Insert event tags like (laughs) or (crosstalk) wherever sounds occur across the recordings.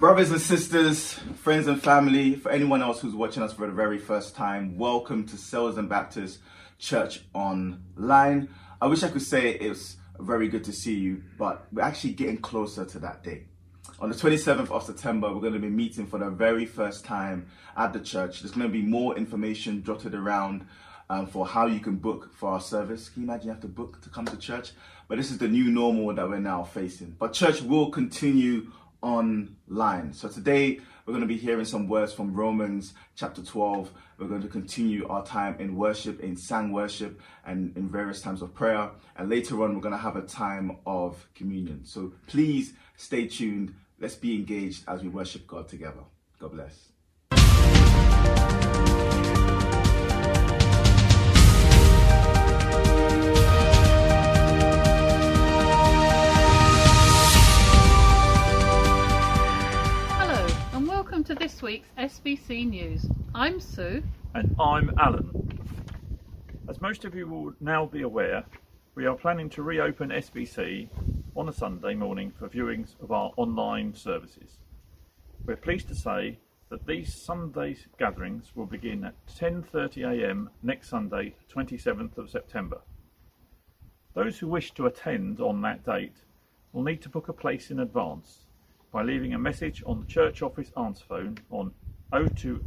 Brothers and sisters, friends and family, for anyone else who's watching us for the very first time, welcome to Selsdon Baptist Church Online. I wish I could say it's very good to see you, but we're actually getting closer to that day. On the 27th of September, we're going to be meeting for the very first time at the church. There's going to be more information jotted around um, for how you can book for our service. Can you imagine you have to book to come to church? But this is the new normal that we're now facing. But church will continue online. So today we're going to be hearing some words from Romans chapter 12. We're going to continue our time in worship, in sang worship, and in various times of prayer. And later on, we're going to have a time of communion. So please stay tuned. Let's be engaged as we worship God together. God bless. To this week's SBC News. I'm Sue. and I'm Alan. As most of you will now be aware, we are planning to reopen SBC on a Sunday morning for viewings of our online services. We're pleased to say that these Sunday gatherings will begin at 10.30am next Sunday, 27th of September. Those who wish to attend on that date will need to book a place in advance by leaving a message on the church office answer phone on 020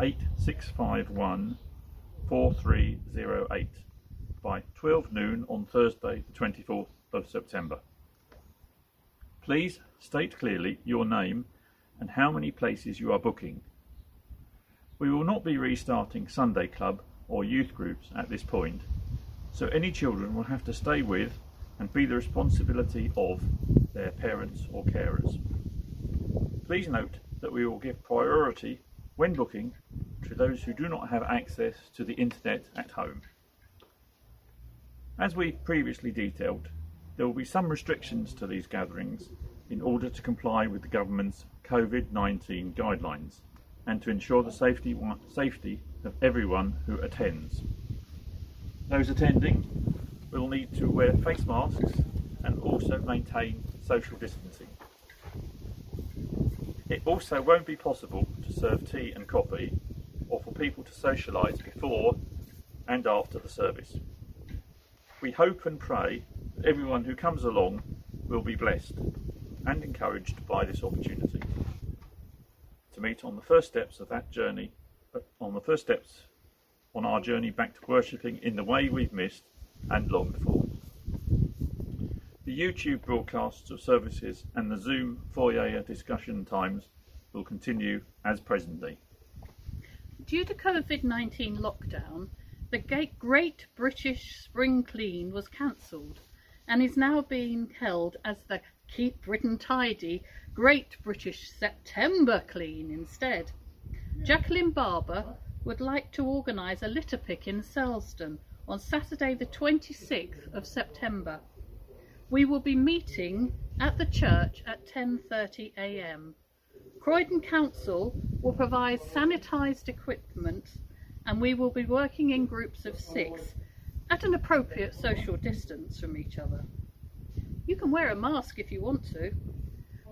8651 4308 by 12 noon on Thursday, the 24th of September. Please state clearly your name and how many places you are booking. We will not be restarting Sunday Club or youth groups at this point, so any children will have to stay with and be the responsibility of their parents or carers. Please note that we will give priority when booking to those who do not have access to the internet at home. As we previously detailed, there will be some restrictions to these gatherings in order to comply with the government's COVID 19 guidelines and to ensure the safety, safety of everyone who attends. Those attending will need to wear face masks and also maintain social distancing. It also won't be possible to serve tea and coffee or for people to socialise before and after the service. We hope and pray that everyone who comes along will be blessed and encouraged by this opportunity to meet on the first steps of that journey, on the first steps on our journey back to worshipping in the way we've missed and longed for. The YouTube broadcasts of services and the Zoom foyer discussion times will continue as presently. Due to COVID 19 lockdown, the Great British Spring Clean was cancelled and is now being held as the Keep Britain Tidy Great British September Clean instead. Jacqueline Barber would like to organise a litter pick in Selsdon on Saturday, the 26th of September. We will be meeting at the church at 10:30 a.m. Croydon Council will provide sanitised equipment and we will be working in groups of six at an appropriate social distance from each other. You can wear a mask if you want to.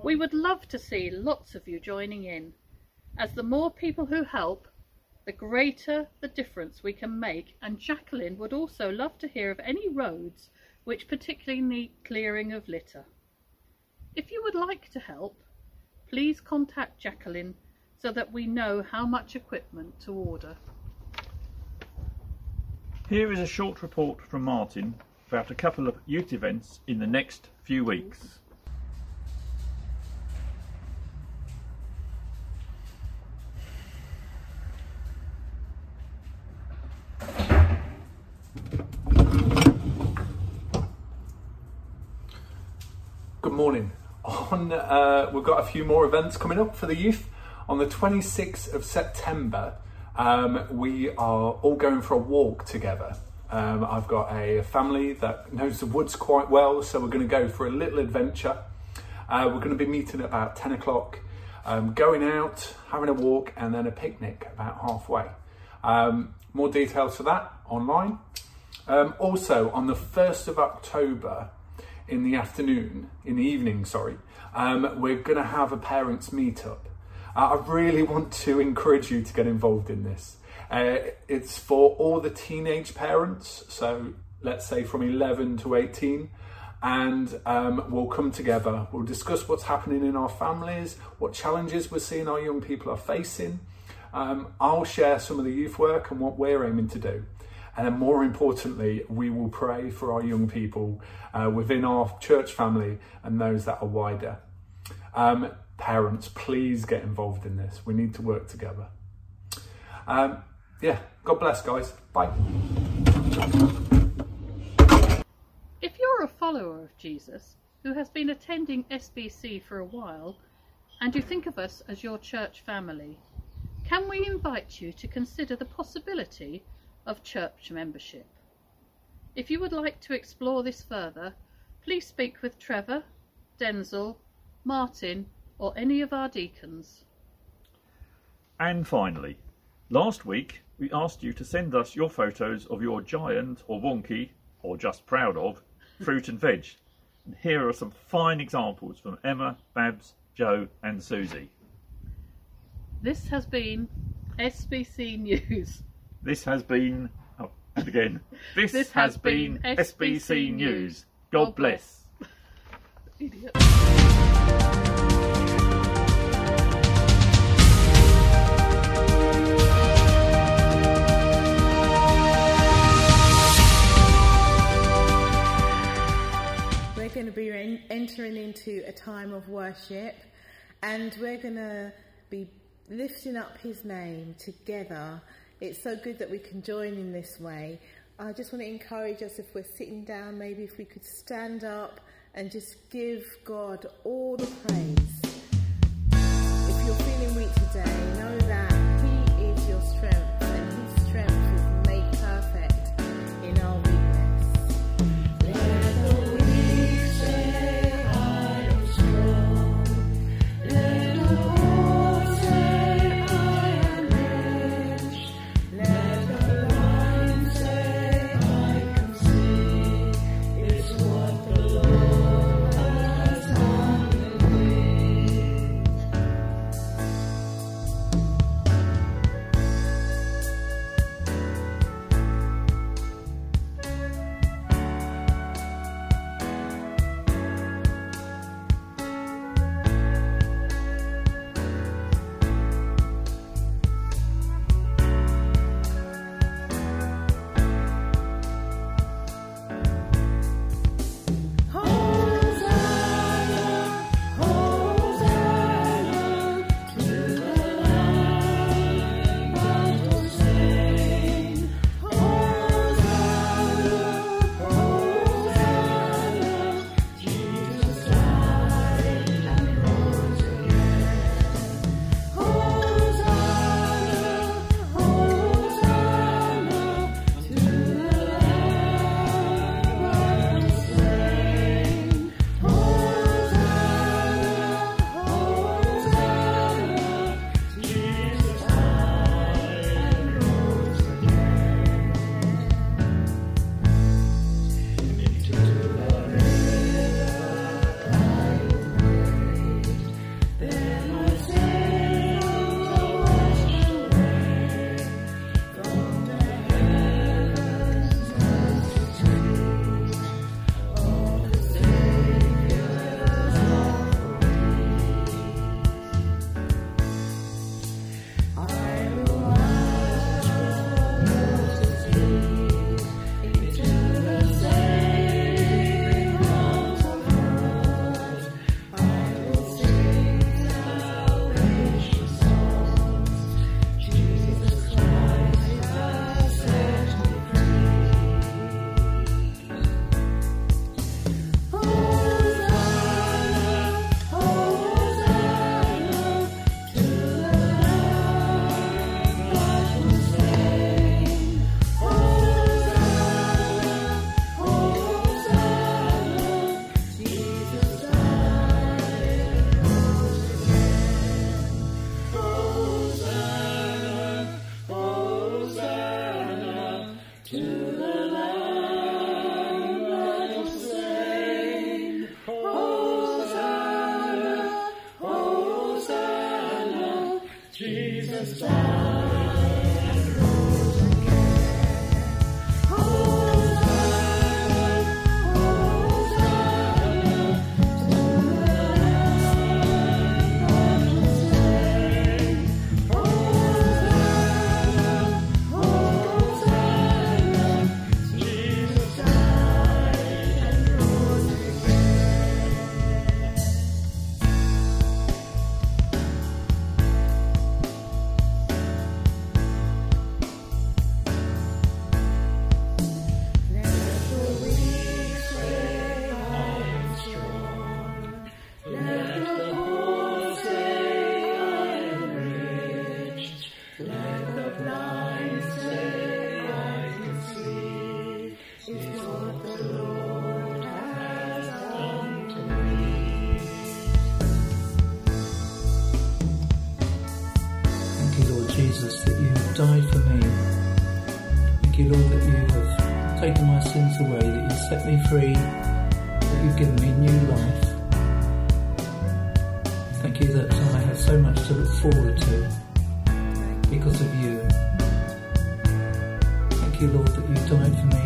We would love to see lots of you joining in, as the more people who help, the greater the difference we can make. And Jacqueline would also love to hear of any roads which particularly need clearing of litter. If you would like to help, please contact Jacqueline so that we know how much equipment to order. Here is a short report from Martin about a couple of youth events in the next few weeks. Morning. On uh, we've got a few more events coming up for the youth. On the 26th of September, um, we are all going for a walk together. Um, I've got a family that knows the woods quite well, so we're going to go for a little adventure. Uh, we're going to be meeting at about 10 o'clock, um, going out, having a walk, and then a picnic about halfway. Um, more details for that online. Um, also, on the 1st of October, in the afternoon, in the evening, sorry, um, we're going to have a parents' meetup. Uh, I really want to encourage you to get involved in this. Uh, it's for all the teenage parents, so let's say from 11 to 18, and um, we'll come together. We'll discuss what's happening in our families, what challenges we're seeing our young people are facing. Um, I'll share some of the youth work and what we're aiming to do. And then, more importantly, we will pray for our young people uh, within our church family and those that are wider. Um, parents, please get involved in this. We need to work together. Um, yeah, God bless, guys. Bye. If you're a follower of Jesus who has been attending SBC for a while and you think of us as your church family, can we invite you to consider the possibility of church membership? If you would like to explore this further, please speak with Trevor, Denzel, Martin, or any of our deacons. And finally, last week we asked you to send us your photos of your giant or wonky, or just proud of, fruit and veg. And here are some fine examples from Emma, Babs, Joe, and Susie. This has been SBC News. This has been. Oh, and again. (laughs) This, This has, has been, been SBC, SBC News. News. God, God bless. (laughs) Idiot. We're going to be entering into a time of worship and we're going to be lifting up his name together. It's so good that we can join in this way. I just want to encourage us if we're sitting down, maybe if we could stand up and just give God all the praise. If you're feeling weak today, know sins away, that you set me free, that you've given me new life. Thank you that I have so much to look forward to because of you. Thank you, Lord, that you died for me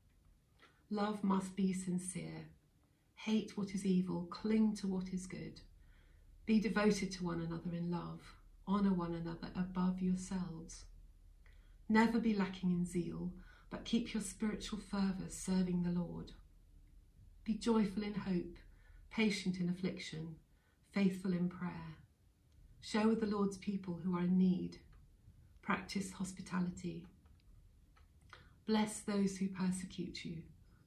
Love must be sincere. Hate what is evil, cling to what is good. Be devoted to one another in love. Honour one another above yourselves. Never be lacking in zeal, but keep your spiritual fervour serving the Lord. Be joyful in hope, patient in affliction, faithful in prayer. Share with the Lord's people who are in need. Practice hospitality. Bless those who persecute you.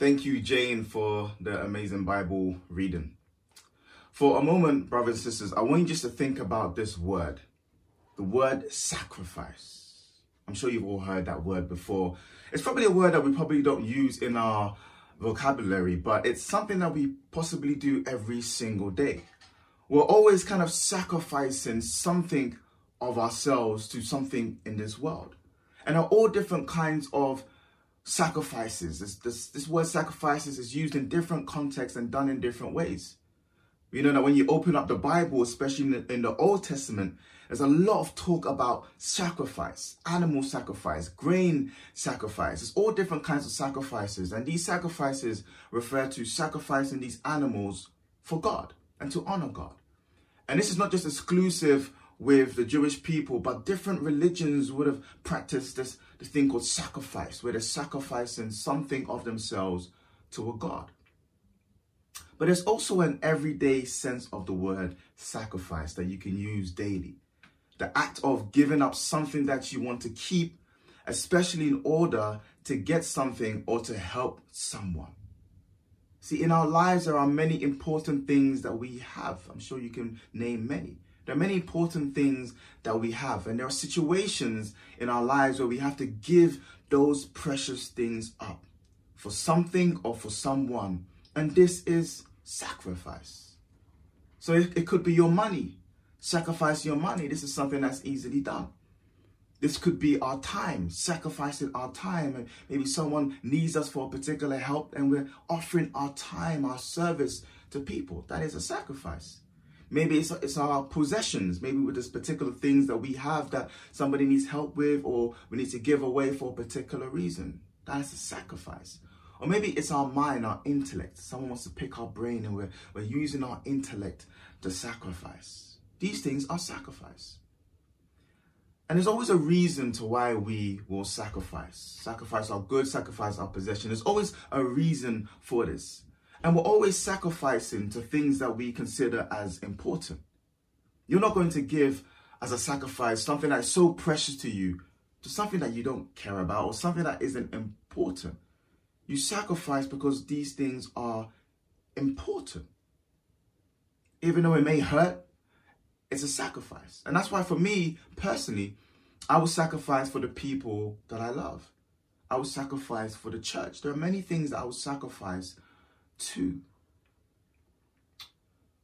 Thank you, Jane, for the amazing Bible reading. For a moment, brothers and sisters, I want you just to think about this word the word sacrifice. I'm sure you've all heard that word before. It's probably a word that we probably don't use in our vocabulary, but it's something that we possibly do every single day. We're always kind of sacrificing something of ourselves to something in this world. And there are all different kinds of sacrifices. This, this, this word sacrifices is used in different contexts and done in different ways. You know that when you open up the Bible, especially in the, in the Old Testament, there's a lot of talk about sacrifice, animal sacrifice, grain sacrifice. It's all different kinds of sacrifices. And these sacrifices refer to sacrificing these animals for God and to honor God. And this is not just exclusive with the Jewish people, but different religions would have practiced this, this thing called sacrifice, where they're sacrificing something of themselves to a God. But there's also an everyday sense of the word sacrifice that you can use daily. The act of giving up something that you want to keep, especially in order to get something or to help someone. See, in our lives, there are many important things that we have. I'm sure you can name many. There are many important things that we have, and there are situations in our lives where we have to give those precious things up for something or for someone. And this is sacrifice. So it, it could be your money. Sacrifice your money. This is something that's easily done. This could be our time, sacrificing our time. And maybe someone needs us for a particular help and we're offering our time, our service to people. That is a sacrifice. Maybe it's, it's our possessions, maybe with this particular things that we have that somebody needs help with or we need to give away for a particular reason. That is a sacrifice. Or maybe it's our mind, our intellect. Someone wants to pick our brain and we're, we're using our intellect to sacrifice. These things are sacrifice. And there's always a reason to why we will sacrifice. Sacrifice our good, sacrifice our possession. There's always a reason for this. And we're always sacrificing to things that we consider as important. You're not going to give as a sacrifice something that is so precious to you to something that you don't care about or something that isn't important. You sacrifice because these things are important. Even though it may hurt, it's a sacrifice. And that's why, for me personally, I will sacrifice for the people that I love. I will sacrifice for the church. There are many things that I will sacrifice to.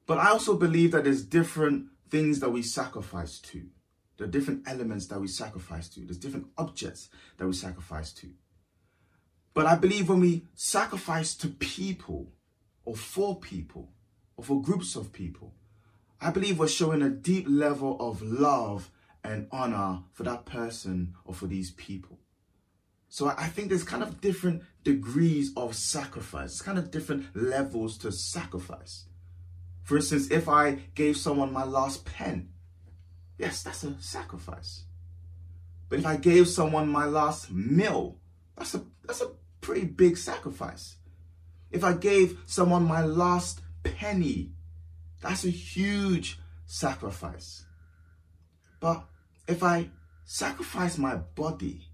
But I also believe that there's different things that we sacrifice to. There are different elements that we sacrifice to. There's different objects that we sacrifice to. But I believe when we sacrifice to people or for people or for groups of people, I believe we're showing a deep level of love and honor for that person or for these people. So I think there's kind of different degrees of sacrifice, kind of different levels to sacrifice. For instance, if I gave someone my last pen, yes, that's a sacrifice. But if I gave someone my last meal, that's a that's a pretty big sacrifice. If I gave someone my last penny, that's a huge sacrifice. But if I sacrifice my body,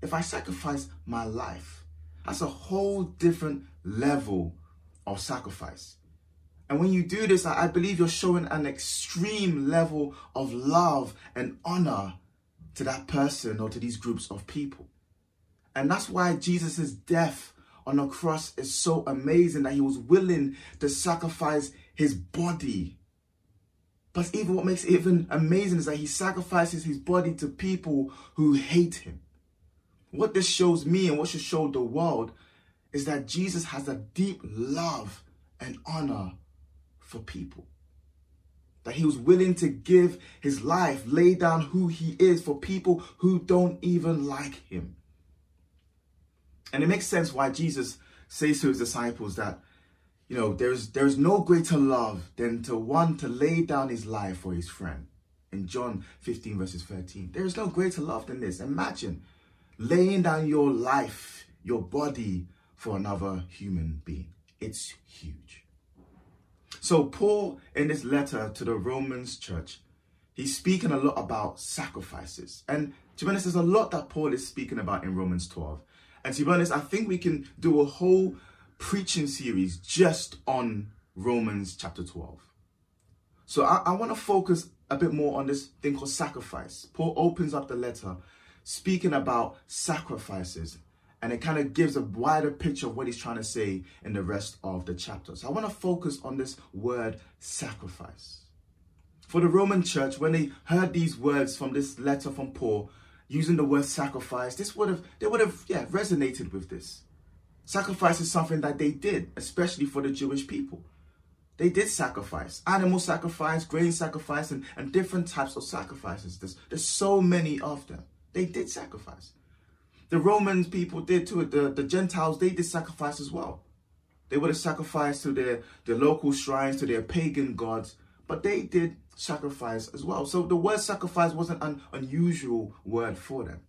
if I sacrifice my life, that's a whole different level of sacrifice. And when you do this, I believe you're showing an extreme level of love and honor to that person or to these groups of people. And that's why Jesus' death on the cross is so amazing that he was willing to sacrifice his body. But even what makes it even amazing is that he sacrifices his body to people who hate him. What this shows me and what should show the world is that Jesus has a deep love and honor for people. That he was willing to give his life, lay down who he is for people who don't even like him. And it makes sense why Jesus says to his disciples that, you know, there's there's no greater love than to one to lay down his life for his friend. In John 15, verses 13. There is no greater love than this. Imagine laying down your life, your body for another human being. It's huge. So, Paul, in this letter to the Romans church, he's speaking a lot about sacrifices. And to be honest, there's a lot that Paul is speaking about in Romans 12. And to be honest, I think we can do a whole preaching series just on Romans chapter 12. So I, I want to focus a bit more on this thing called sacrifice. Paul opens up the letter speaking about sacrifices and it kind of gives a wider picture of what he's trying to say in the rest of the chapter. So I want to focus on this word sacrifice. For the Roman church, when they heard these words from this letter from Paul, using the word sacrifice, this would have they would have yeah resonated with this. Sacrifice is something that they did, especially for the Jewish people. They did sacrifice, animal sacrifice, grain sacrifice, and, and different types of sacrifices. There's, there's so many of them. They did sacrifice. The Romans people did too. The, the Gentiles, they did sacrifice as well. They would have sacrificed to their, their local shrines, to their pagan gods, but they did sacrifice as well. So the word sacrifice wasn't an unusual word for them.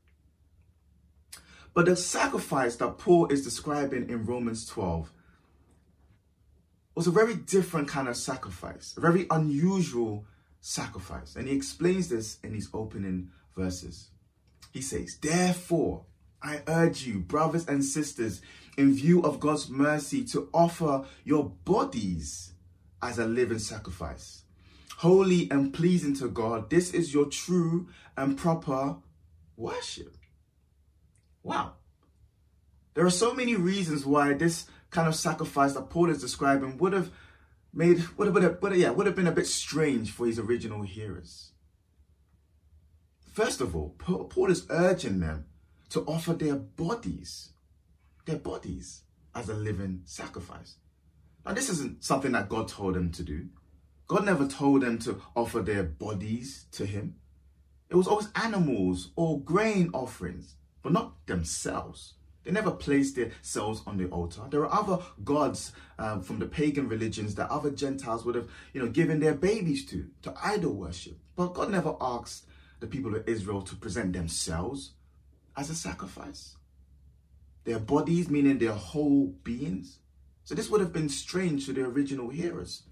But the sacrifice that Paul is describing in Romans 12 was a very different kind of sacrifice, a very unusual sacrifice. And he explains this in his opening verses. He says, Therefore, I urge you, brothers and sisters, in view of God's mercy, to offer your bodies as a living sacrifice, holy and pleasing to God. This is your true and proper worship. Wow. There are so many reasons why this kind of sacrifice that Paul is describing would have made would have, would have, would have, yeah, would have been a bit strange for his original hearers. First of all, Paul is urging them to offer their bodies, their bodies as a living sacrifice. Now, this isn't something that God told them to do. God never told them to offer their bodies to Him. It was always animals or grain offerings, but not themselves. They never placed themselves on the altar. There are other gods um, from the pagan religions that other Gentiles would have, you know, given their babies to, to idol worship. But God never asked the people of Israel to present themselves as a sacrifice. Their bodies, meaning their whole beings. So this would have been strange to the original hearers.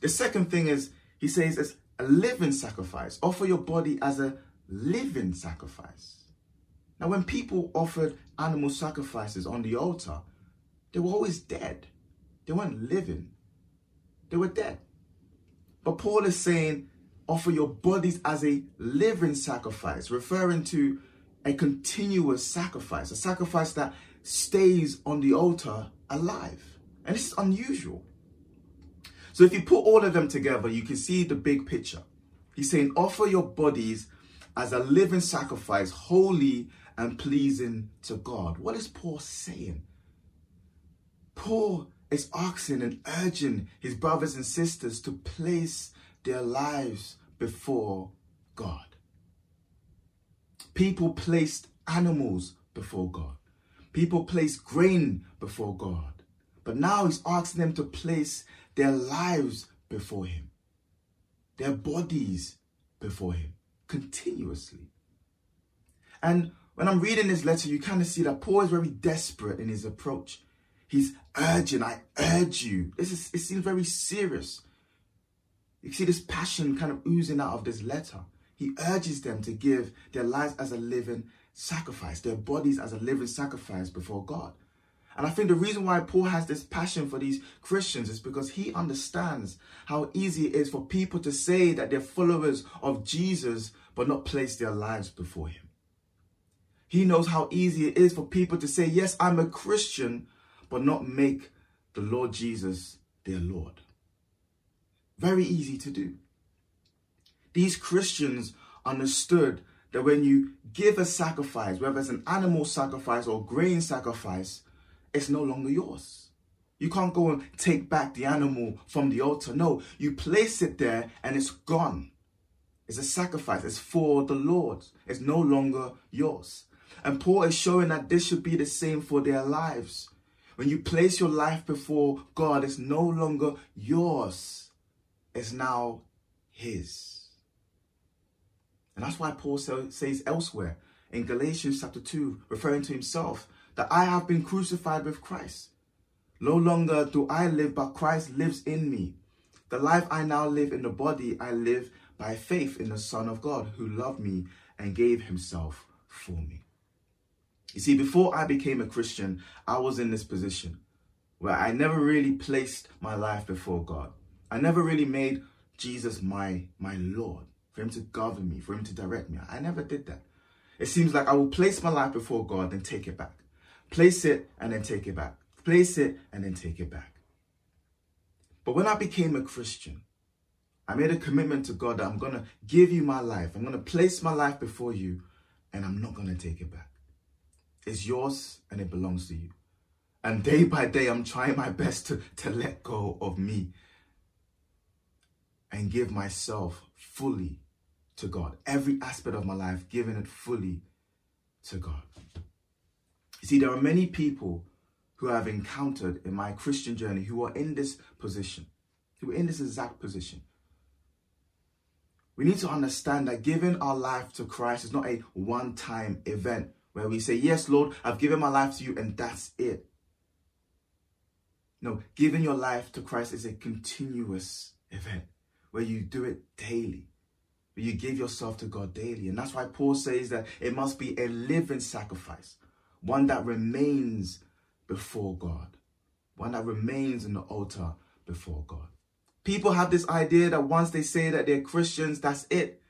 The second thing is, he says, it's a living sacrifice. Offer your body as a living sacrifice. Now, when people offered animal sacrifices on the altar, they were always dead. They weren't living, they were dead. But Paul is saying, offer your bodies as a living sacrifice, referring to a continuous sacrifice, a sacrifice that stays on the altar alive. And this is unusual. So if you put all of them together, you can see the big picture. He's saying, offer your bodies as a living sacrifice, holy and pleasing to God. What is Paul saying? Paul is asking and urging his brothers and sisters to place their lives before God. People placed animals before God. People placed grain before God. But now he's asking them to place their lives before him, their bodies before him, continuously. And when I'm reading this letter, you kind of see that Paul is very desperate in his approach. He's urging, I urge you. This is it seems very serious. You see this passion kind of oozing out of this letter. He urges them to give their lives as a living sacrifice, their bodies as a living sacrifice before God. And I think the reason why Paul has this passion for these Christians is because he understands how easy it is for people to say that they're followers of Jesus but not place their lives before him. He knows how easy it is for people to say, Yes, I'm a Christian, but not make the Lord Jesus their Lord. Very easy to do. These Christians understood that when you give a sacrifice, whether it's an animal sacrifice or grain sacrifice, it's no longer yours. You can't go and take back the animal from the altar. No, you place it there and it's gone. It's a sacrifice. It's for the Lord. It's no longer yours. And Paul is showing that this should be the same for their lives. When you place your life before God, it's no longer yours. It's now his. And that's why Paul says elsewhere in Galatians chapter 2, referring to himself, that I have been crucified with Christ. No longer do I live, but Christ lives in me. The life I now live in the body, I live by faith in the Son of God who loved me and gave himself for me. You see, before I became a Christian, I was in this position where I never really placed my life before God. I never really made Jesus my, my Lord, for him to govern me, for him to direct me. I never did that. It seems like I will place my life before God and take it back. Place it and then take it back. Place it and then take it back. But when I became a Christian, I made a commitment to God that I'm going to give you my life. I'm going to place my life before you and I'm not going to take it back. It's yours and it belongs to you. And day by day, I'm trying my best to, to let go of me and give myself fully to God. Every aspect of my life, giving it fully to God. You see, there are many people who I've encountered in my Christian journey who are in this position, who are in this exact position. We need to understand that giving our life to Christ is not a one time event where we say, Yes, Lord, I've given my life to you, and that's it. No, giving your life to Christ is a continuous event where you do it daily, where you give yourself to God daily. And that's why Paul says that it must be a living sacrifice one that remains before God, one that remains in the altar before God. People have this idea that once they say that they're Christians, that's it.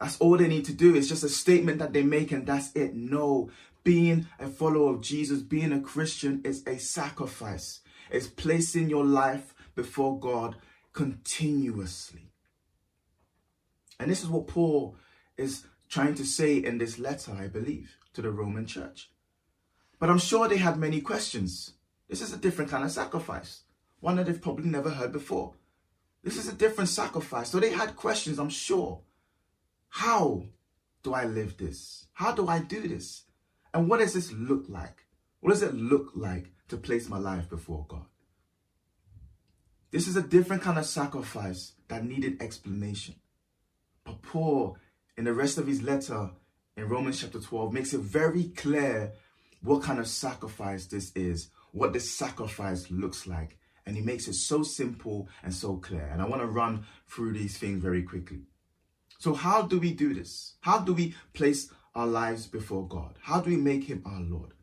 That's all they need to do. It's just a statement that they make and that's it. No, being a follower of Jesus, being a Christian is a sacrifice. It's placing your life before God continuously. And this is what Paul is trying to say in this letter, I believe, to the Roman church. But I'm sure they had many questions. This is a different kind of sacrifice, one that they've probably never heard before. This is a different sacrifice. So they had questions, I'm sure. How do I live this? How do I do this? And what does this look like? What does it look like to place my life before God? This is a different kind of sacrifice that needed explanation. But Paul, in the rest of his letter in Romans chapter 12, makes it very clear what kind of sacrifice this is, what this sacrifice looks like. And he makes it so simple and so clear. And I want to run through these things very quickly. So, how do we do this? How do we place our lives before God? How do we make him our Lord?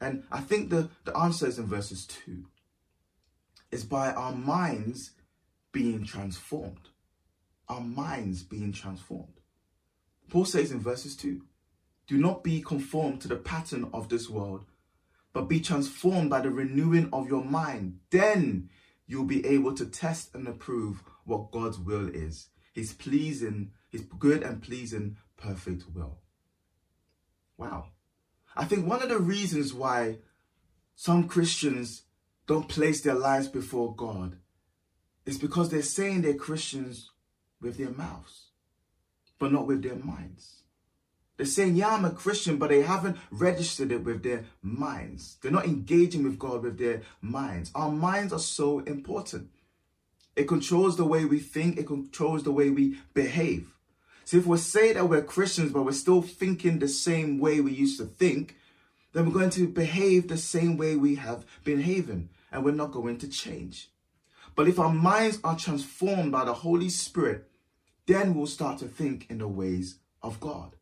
And I think the, the answer is in verses 2. Is by our minds being transformed. Our minds being transformed. Paul says in verses 2 Do not be conformed to the pattern of this world, but be transformed by the renewing of your mind. Then you'll be able to test and approve what God's will is his pleasing, his good and pleasing, perfect will. Wow. I think one of the reasons why some Christians don't place their lives before God is because they're saying they're Christians with their mouths, but not with their minds. They're saying, Yeah, I'm a Christian, but they haven't registered it with their minds. They're not engaging with God with their minds. Our minds are so important. It controls the way we think, it controls the way we behave. So if we say that we're Christians, but we're still thinking the same way we used to think, then we're going to behave the same way we have been behaving, and we're not going to change. But if our minds are transformed by the Holy Spirit, then we'll start to think in the ways of God.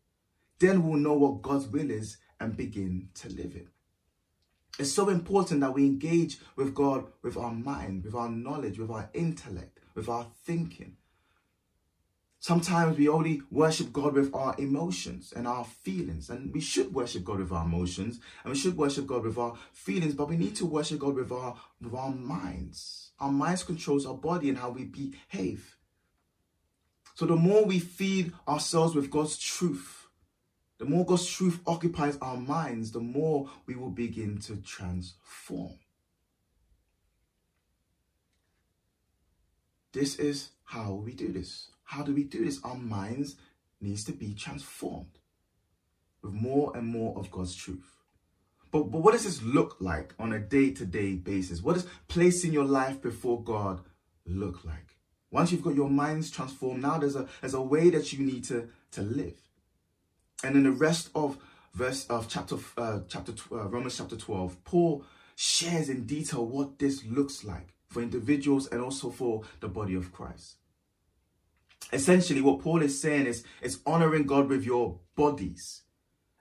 Then we'll know what God's will is and begin to live it. It's so important that we engage with God with our mind, with our knowledge, with our intellect, with our thinking. Sometimes we only worship God with our emotions and our feelings, and we should worship God with our emotions and we should worship God with our feelings, but we need to worship God with our with our minds. Our minds controls our body and how we behave. So the more we feed ourselves with God's truth, the more God's truth occupies our minds, the more we will begin to transform. This is how we do this. How do we do this? Our minds needs to be transformed with more and more of God's truth. But, but what does this look like on a day-to-day basis? What does placing your life before God look like? Once you've got your minds transformed, now there's a there's a way that you need to, to live. And in the rest of verse of chapter uh, chapter uh, Romans chapter 12, Paul shares in detail what this looks like for individuals and also for the body of Christ. Essentially, what Paul is saying is, is honoring God with your bodies.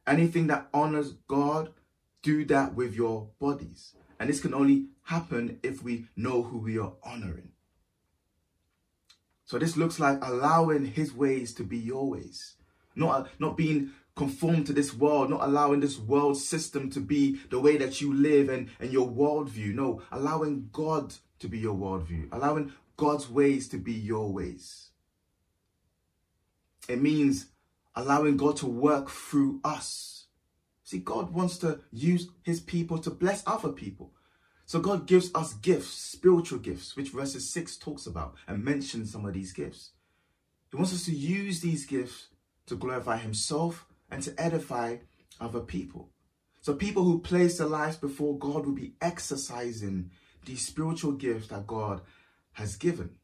Anything that honors God, do that with your bodies. And this can only happen if we know who we are honoring. So this looks like allowing his ways to be your ways. Not, not being conformed to this world, not allowing this world system to be the way that you live and, and your worldview. No, allowing God to be your worldview, allowing God's ways to be your ways. It means allowing God to work through us. See, God wants to use his people to bless other people. So God gives us gifts, spiritual gifts, which verses 6 talks about and mentions some of these gifts. He wants us to use these gifts to glorify himself and to edify other people. So people who place their lives before God will be exercising these spiritual gifts that God has given.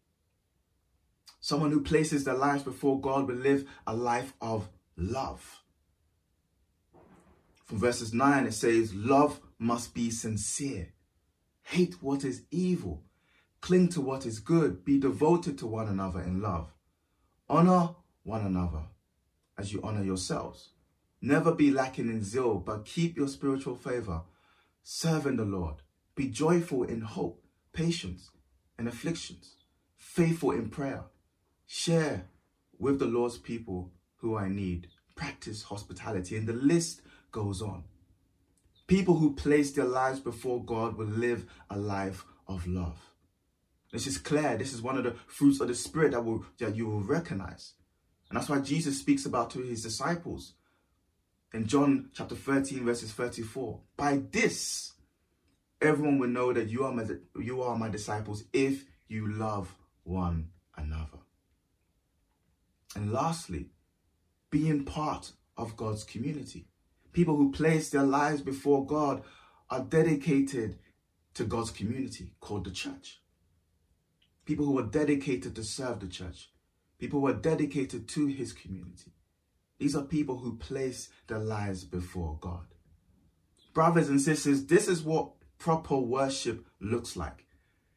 Someone who places their lives before God will live a life of love. From verses 9, it says, Love must be sincere. Hate what is evil. Cling to what is good. Be devoted to one another in love. Honor one another as you honor yourselves. Never be lacking in zeal, but keep your spiritual favor. Serving the Lord. Be joyful in hope, patience, and afflictions. Faithful in prayer. Share with the Lord's people who I need. Practice hospitality. And the list goes on. People who place their lives before God will live a life of love. This is clear. This is one of the fruits of the Spirit that, will, that you will recognize. And that's why Jesus speaks about to his disciples in John chapter 13, verses 34. By this, everyone will know that you are my, you are my disciples if you love one another. And lastly, being part of God's community. People who place their lives before God are dedicated to God's community called the church. People who are dedicated to serve the church. People who are dedicated to his community. These are people who place their lives before God. Brothers and sisters, this is what proper worship looks like.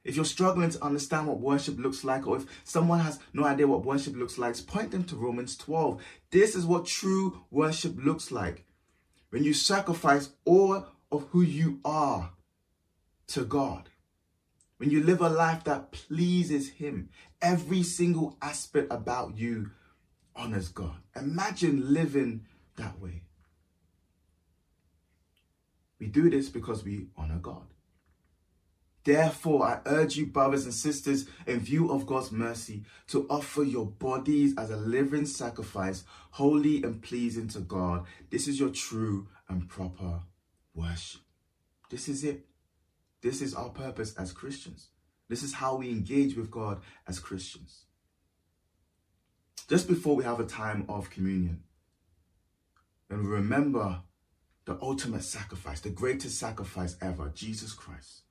If you're struggling to understand what worship looks like, or if someone has no idea what worship looks like, point them to Romans 12. This is what true worship looks like. When you sacrifice all of who you are to God. when you live a life that pleases Him, every single aspect about you honors God. Imagine living that way. We do this because we honor God. Therefore, I urge you, brothers and sisters, in view of God's mercy, to offer your bodies as a living sacrifice, holy and pleasing to God. This is your true and proper worship. This is it. This is our purpose as Christians. This is how we engage with God as Christians. Just before we have a time of communion, and remember the ultimate sacrifice, the greatest sacrifice ever, Jesus Christ.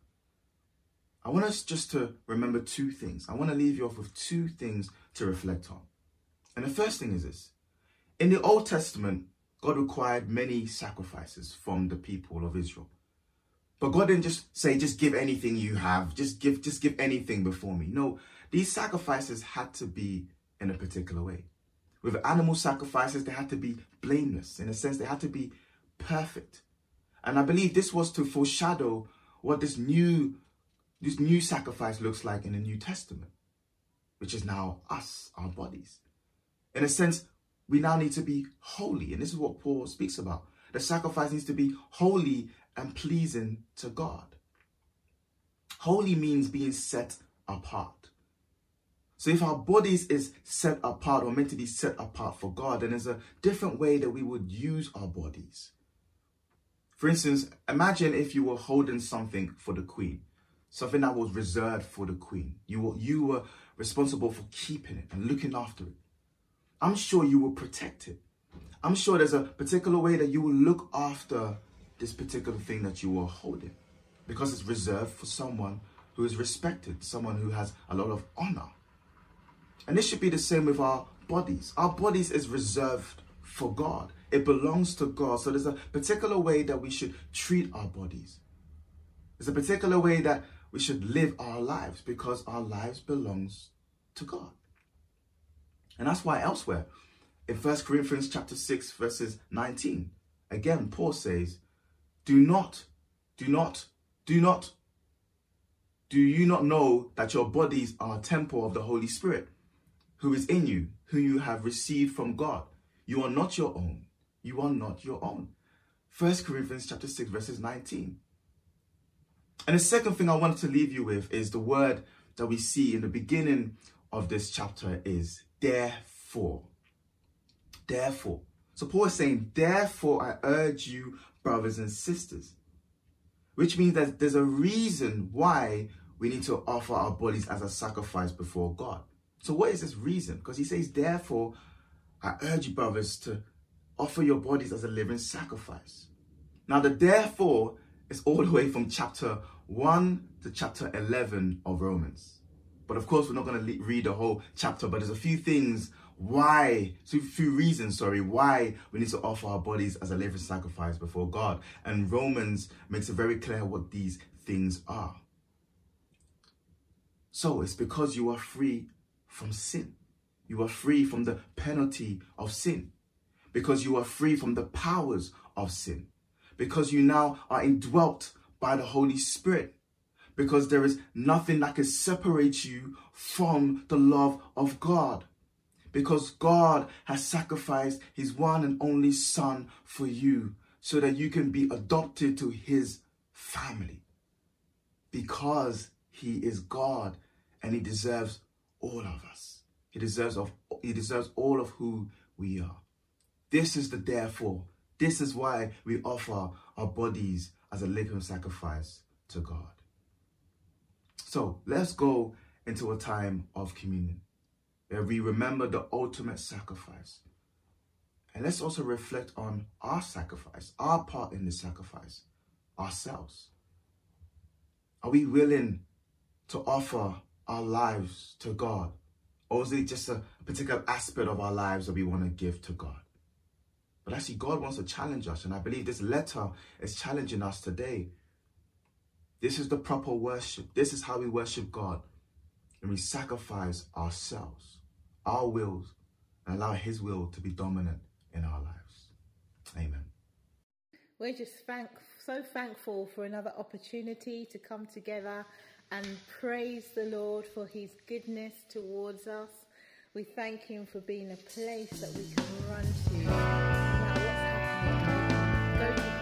I want us just to remember two things. I want to leave you off with two things to reflect on. And the first thing is this in the Old Testament, God required many sacrifices from the people of Israel. But God didn't just say, just give anything you have, just give, just give anything before me. No, these sacrifices had to be in a particular way. With animal sacrifices, they had to be blameless. In a sense, they had to be perfect. And I believe this was to foreshadow what this new, this new sacrifice looks like in the New Testament, which is now us, our bodies. In a sense, we now need to be holy. And this is what Paul speaks about. The sacrifice needs to be holy and pleasing to God. Holy means being set apart. So if our bodies is set apart or meant to be set apart for God, then there's a different way that we would use our bodies. For instance, imagine if you were holding something for the queen, something that was reserved for the queen. You were, you were responsible for keeping it and looking after it. I'm sure you will protect it. I'm sure there's a particular way that you will look after this particular thing that you are holding because it's reserved for someone who is respected, someone who has a lot of honor. And this should be the same with our bodies. Our bodies is reserved for God. It belongs to God. So there's a particular way that we should treat our bodies. There's a particular way that we should live our lives because our lives belongs to God. And that's why elsewhere in 1 Corinthians chapter 6 verses 19, again Paul says, "Do not do not do not do you not know that your bodies are a temple of the Holy Spirit who is in you, who you have received from God. You are not your own. You are not your own. 1 Corinthians chapter 6 verses 19. And the second thing I wanted to leave you with is the word that we see in the beginning of this chapter is therefore. Therefore. So Paul is saying, therefore I urge you, brothers and sisters. Which means that there's a reason why we need to offer our bodies as a sacrifice before God. So, what is this reason? Because he says, Therefore, I urge you, brothers, to offer your bodies as a living sacrifice. Now, the therefore is all the way from chapter 1 to chapter 11 of Romans. But of course, we're not going to read the whole chapter, but there's a few things why, so few reasons, sorry, why we need to offer our bodies as a living sacrifice before God. And Romans makes it very clear what these things are. So it's because you are free from sin. You are free from the penalty of sin because you are free from the powers of sin. Because you now are indwelt by the Holy Spirit. Because there is nothing that can separate you from the love of God. Because God has sacrificed his one and only Son for you so that you can be adopted to his family. Because he is God and he deserves all of us. He deserves of he deserves all of who we are. This is the therefore. This is why we offer our bodies as a living sacrifice to God. So let's go into a time of communion where we remember the ultimate sacrifice. And let's also reflect on our sacrifice, our part in the sacrifice, ourselves. Are we willing to offer our lives to God? Or is it just a particular aspect of our lives that we want to give to God? But actually, God wants to challenge us. And I believe this letter is challenging us today. This is the proper worship. This is how we worship God. And we sacrifice ourselves, our wills, and allow His will to be dominant in our lives. Amen. We're just thank, so thankful for another opportunity to come together and praise the Lord for his goodness towards us. We thank him for being a place that we can run to happening.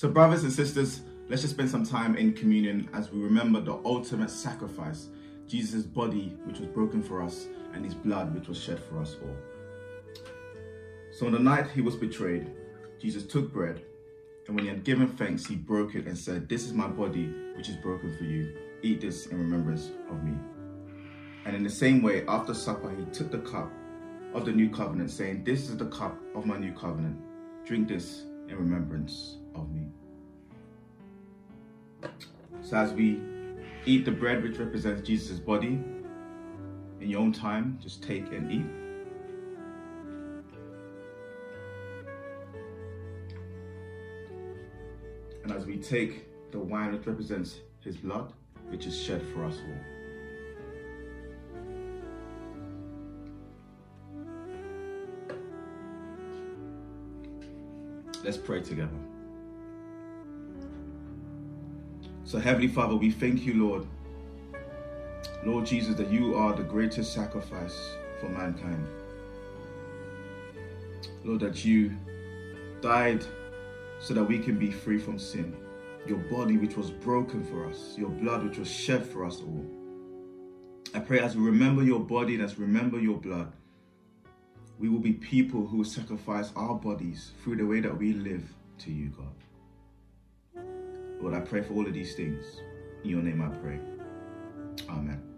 So, brothers and sisters, let's just spend some time in communion as we remember the ultimate sacrifice Jesus' body, which was broken for us, and his blood, which was shed for us all. So, on the night he was betrayed, Jesus took bread, and when he had given thanks, he broke it and said, This is my body, which is broken for you. Eat this in remembrance of me. And in the same way, after supper, he took the cup of the new covenant, saying, This is the cup of my new covenant. Drink this in remembrance of me. So, as we eat the bread which represents Jesus' body, in your own time, just take and eat. And as we take the wine which represents his blood, which is shed for us all. Let's pray together. So, Heavenly Father, we thank you, Lord. Lord Jesus, that you are the greatest sacrifice for mankind. Lord, that you died so that we can be free from sin. Your body, which was broken for us, your blood, which was shed for us all. I pray as we remember your body and as we remember your blood, we will be people who sacrifice our bodies through the way that we live to you, God. Lord, I pray for all of these things. In your name I pray. Amen.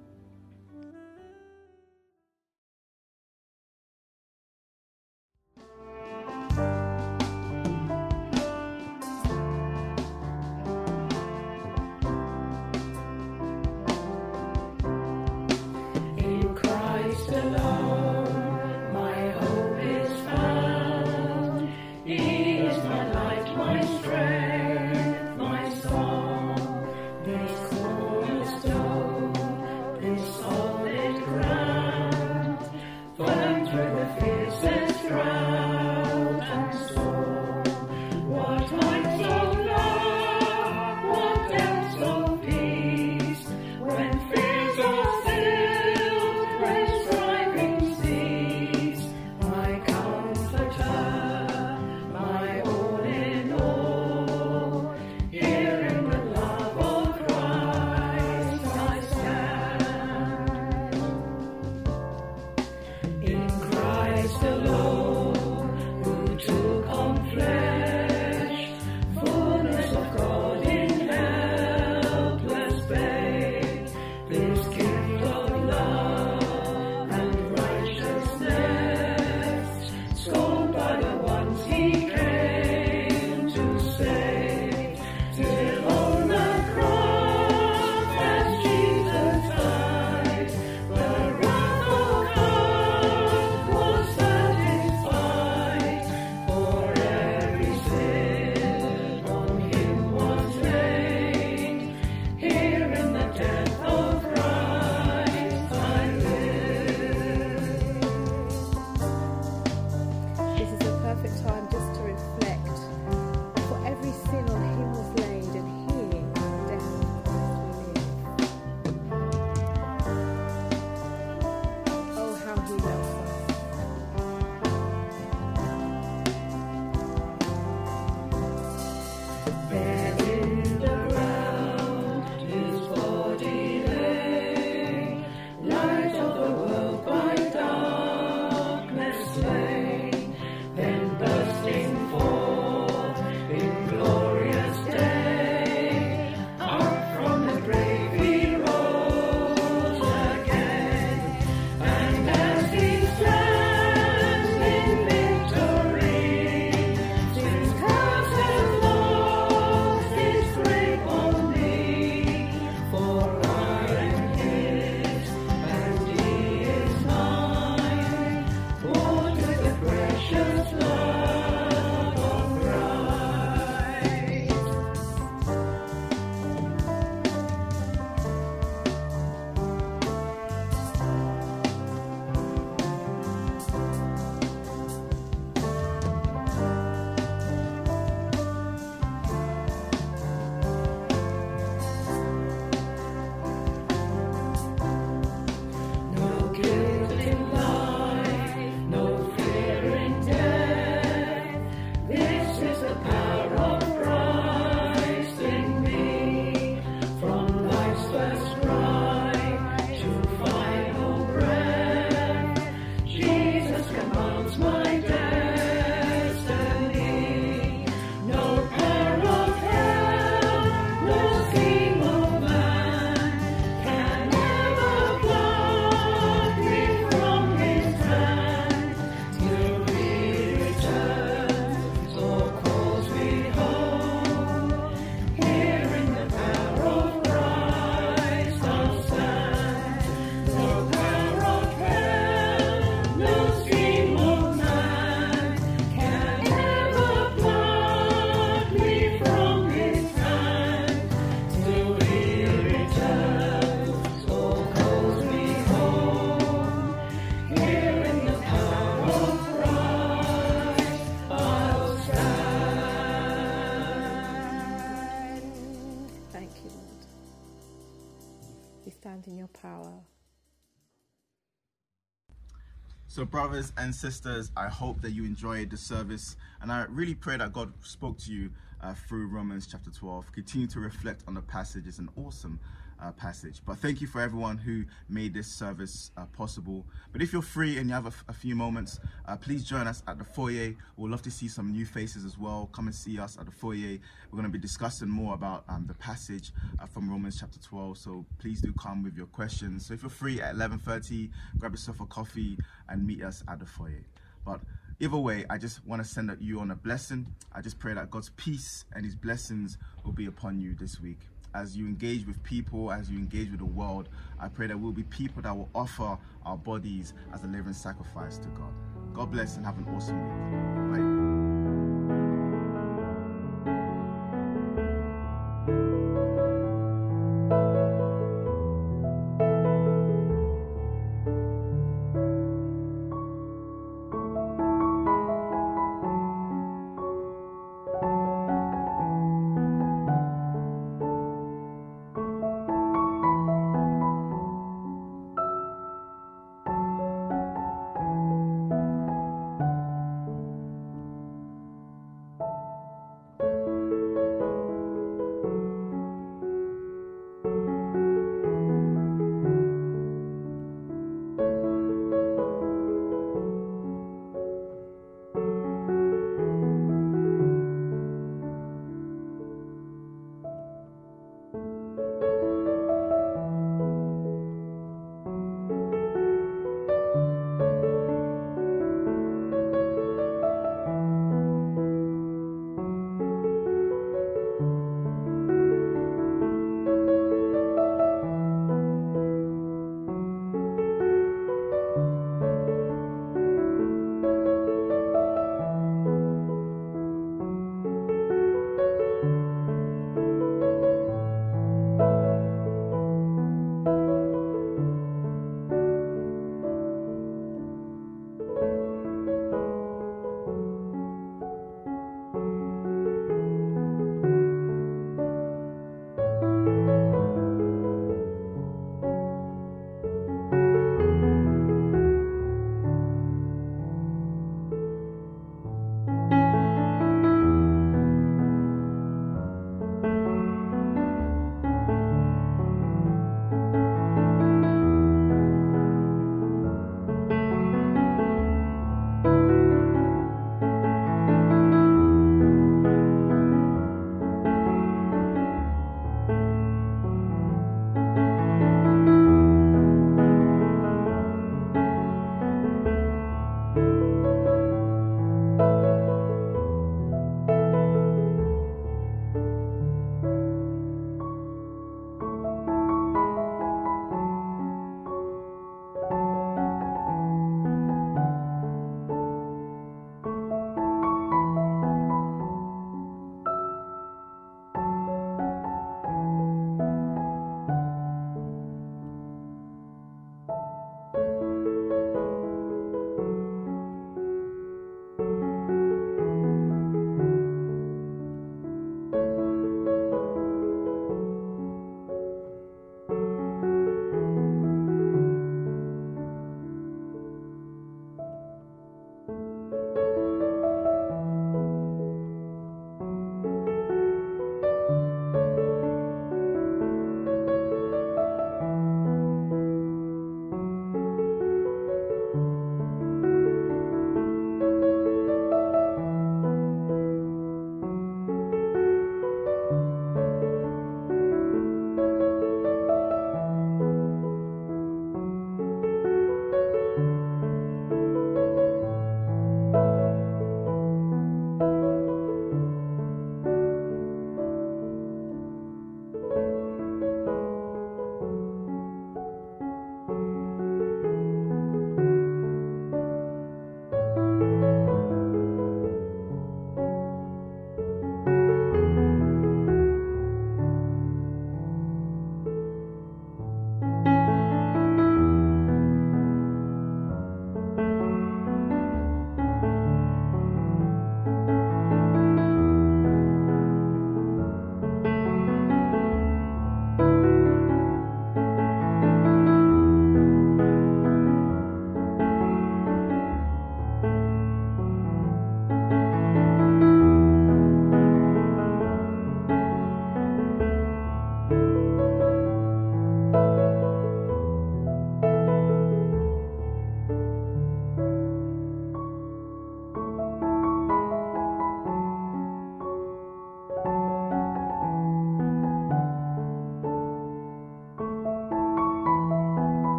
So, brothers and sisters, I hope that you enjoyed the service, and I really pray that God spoke to you uh, through Romans chapter 12. Continue to reflect on the passage, it's an awesome uh, passage. But thank you for everyone who made this service uh, possible. But if you're free and you have a, few moments, uh, please join us at the foyer. We'd love to see some new faces as well. Come and see us at the foyer. We're going to be discussing more about um, the passage uh, from Romans chapter 12. So please do come with your questions. So if you're free at 11:30, grab yourself a coffee and meet us at the foyer. But either way, I just want to send you on a blessing. I just pray that God's peace and His blessings will be upon you this week. As you engage with people, as you engage with the world, I pray that we'll be people that will offer our bodies as a living sacrifice to God. God bless and have an awesome week. Bye.